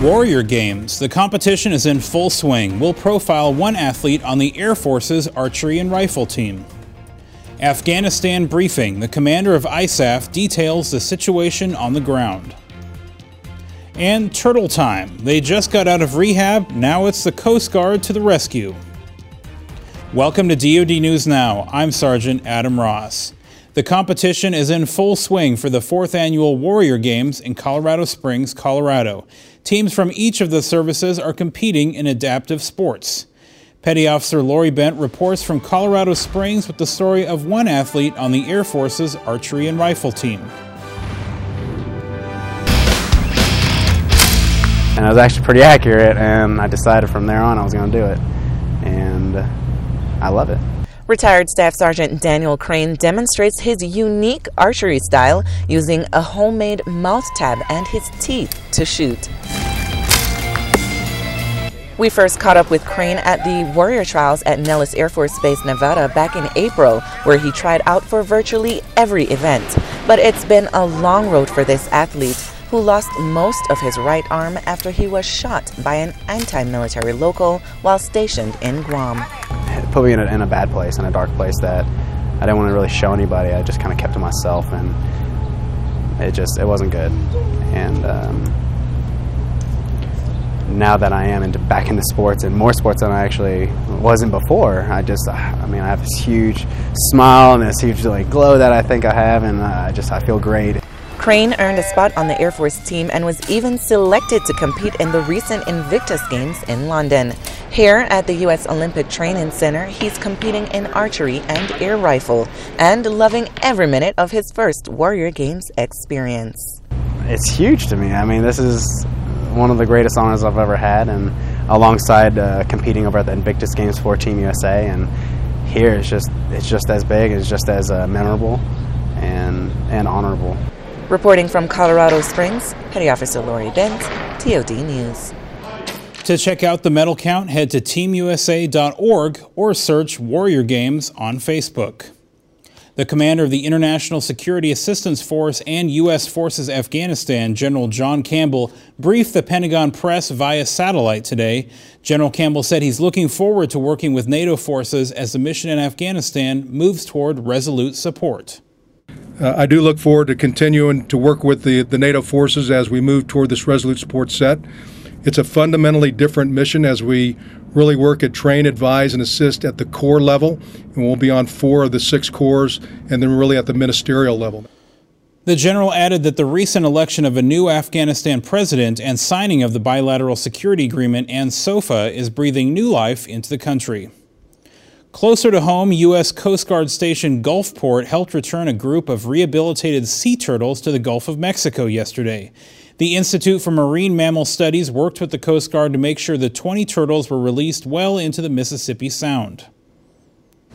Warrior Games. The competition is in full swing. We'll profile one athlete on the Air Force's archery and rifle team. Afghanistan briefing. The commander of ISAF details the situation on the ground. And Turtle Time. They just got out of rehab, now it's the Coast Guard to the rescue. Welcome to DoD News Now. I'm Sergeant Adam Ross. The competition is in full swing for the fourth annual Warrior Games in Colorado Springs, Colorado. Teams from each of the services are competing in adaptive sports. Petty Officer Lori Bent reports from Colorado Springs with the story of one athlete on the Air Force's archery and rifle team. And I was actually pretty accurate, and I decided from there on I was going to do it. And I love it. Retired Staff Sergeant Daniel Crane demonstrates his unique archery style using a homemade mouth tab and his teeth to shoot. We first caught up with Crane at the Warrior Trials at Nellis Air Force Base, Nevada back in April, where he tried out for virtually every event. But it's been a long road for this athlete who lost most of his right arm after he was shot by an anti military local while stationed in Guam put me in a, in a bad place, in a dark place that I didn't want to really show anybody. I just kind of kept to myself, and it just it wasn't good. And um, now that I am into back into sports and more sports than I actually wasn't before, I just I mean I have this huge smile and this huge like glow that I think I have, and I just I feel great. Crane earned a spot on the Air Force team and was even selected to compete in the recent Invictus Games in London. Here at the U.S. Olympic Training Center, he's competing in archery and air rifle and loving every minute of his first Warrior Games experience. It's huge to me. I mean, this is one of the greatest honors I've ever had, and alongside uh, competing over at the Invictus Games for Team USA, and here it's just it's just as big, it's just as uh, memorable and and honorable. Reporting from Colorado Springs, Petty Officer Lori Bent, DoD News. To check out the medal count, head to teamusa.org or search Warrior Games on Facebook. The commander of the International Security Assistance Force and U.S. Forces Afghanistan, General John Campbell, briefed the Pentagon press via satellite today. General Campbell said he's looking forward to working with NATO forces as the mission in Afghanistan moves toward resolute support. Uh, I do look forward to continuing to work with the, the NATO forces as we move toward this resolute support set. It's a fundamentally different mission as we really work at train, advise, and assist at the corps level, and we'll be on four of the six corps, and then really at the ministerial level. The general added that the recent election of a new Afghanistan president and signing of the bilateral security agreement and SOFA is breathing new life into the country. Closer to home, U.S. Coast Guard Station Gulfport helped return a group of rehabilitated sea turtles to the Gulf of Mexico yesterday. The Institute for Marine Mammal Studies worked with the Coast Guard to make sure the 20 turtles were released well into the Mississippi Sound.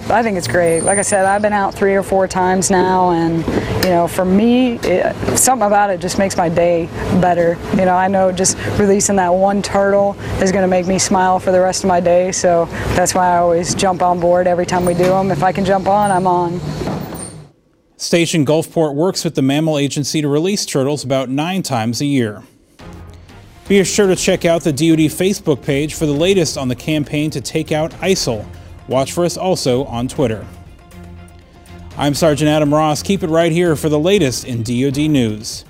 I think it's great. Like I said, I've been out three or four times now, and you know, for me, it, something about it just makes my day better. You know, I know just releasing that one turtle is going to make me smile for the rest of my day. So that's why I always jump on board every time we do them. If I can jump on, I'm on. Station Gulfport works with the Mammal Agency to release turtles about nine times a year. Be sure to check out the DoD Facebook page for the latest on the campaign to take out ISIL. Watch for us also on Twitter. I'm Sergeant Adam Ross. Keep it right here for the latest in DoD news.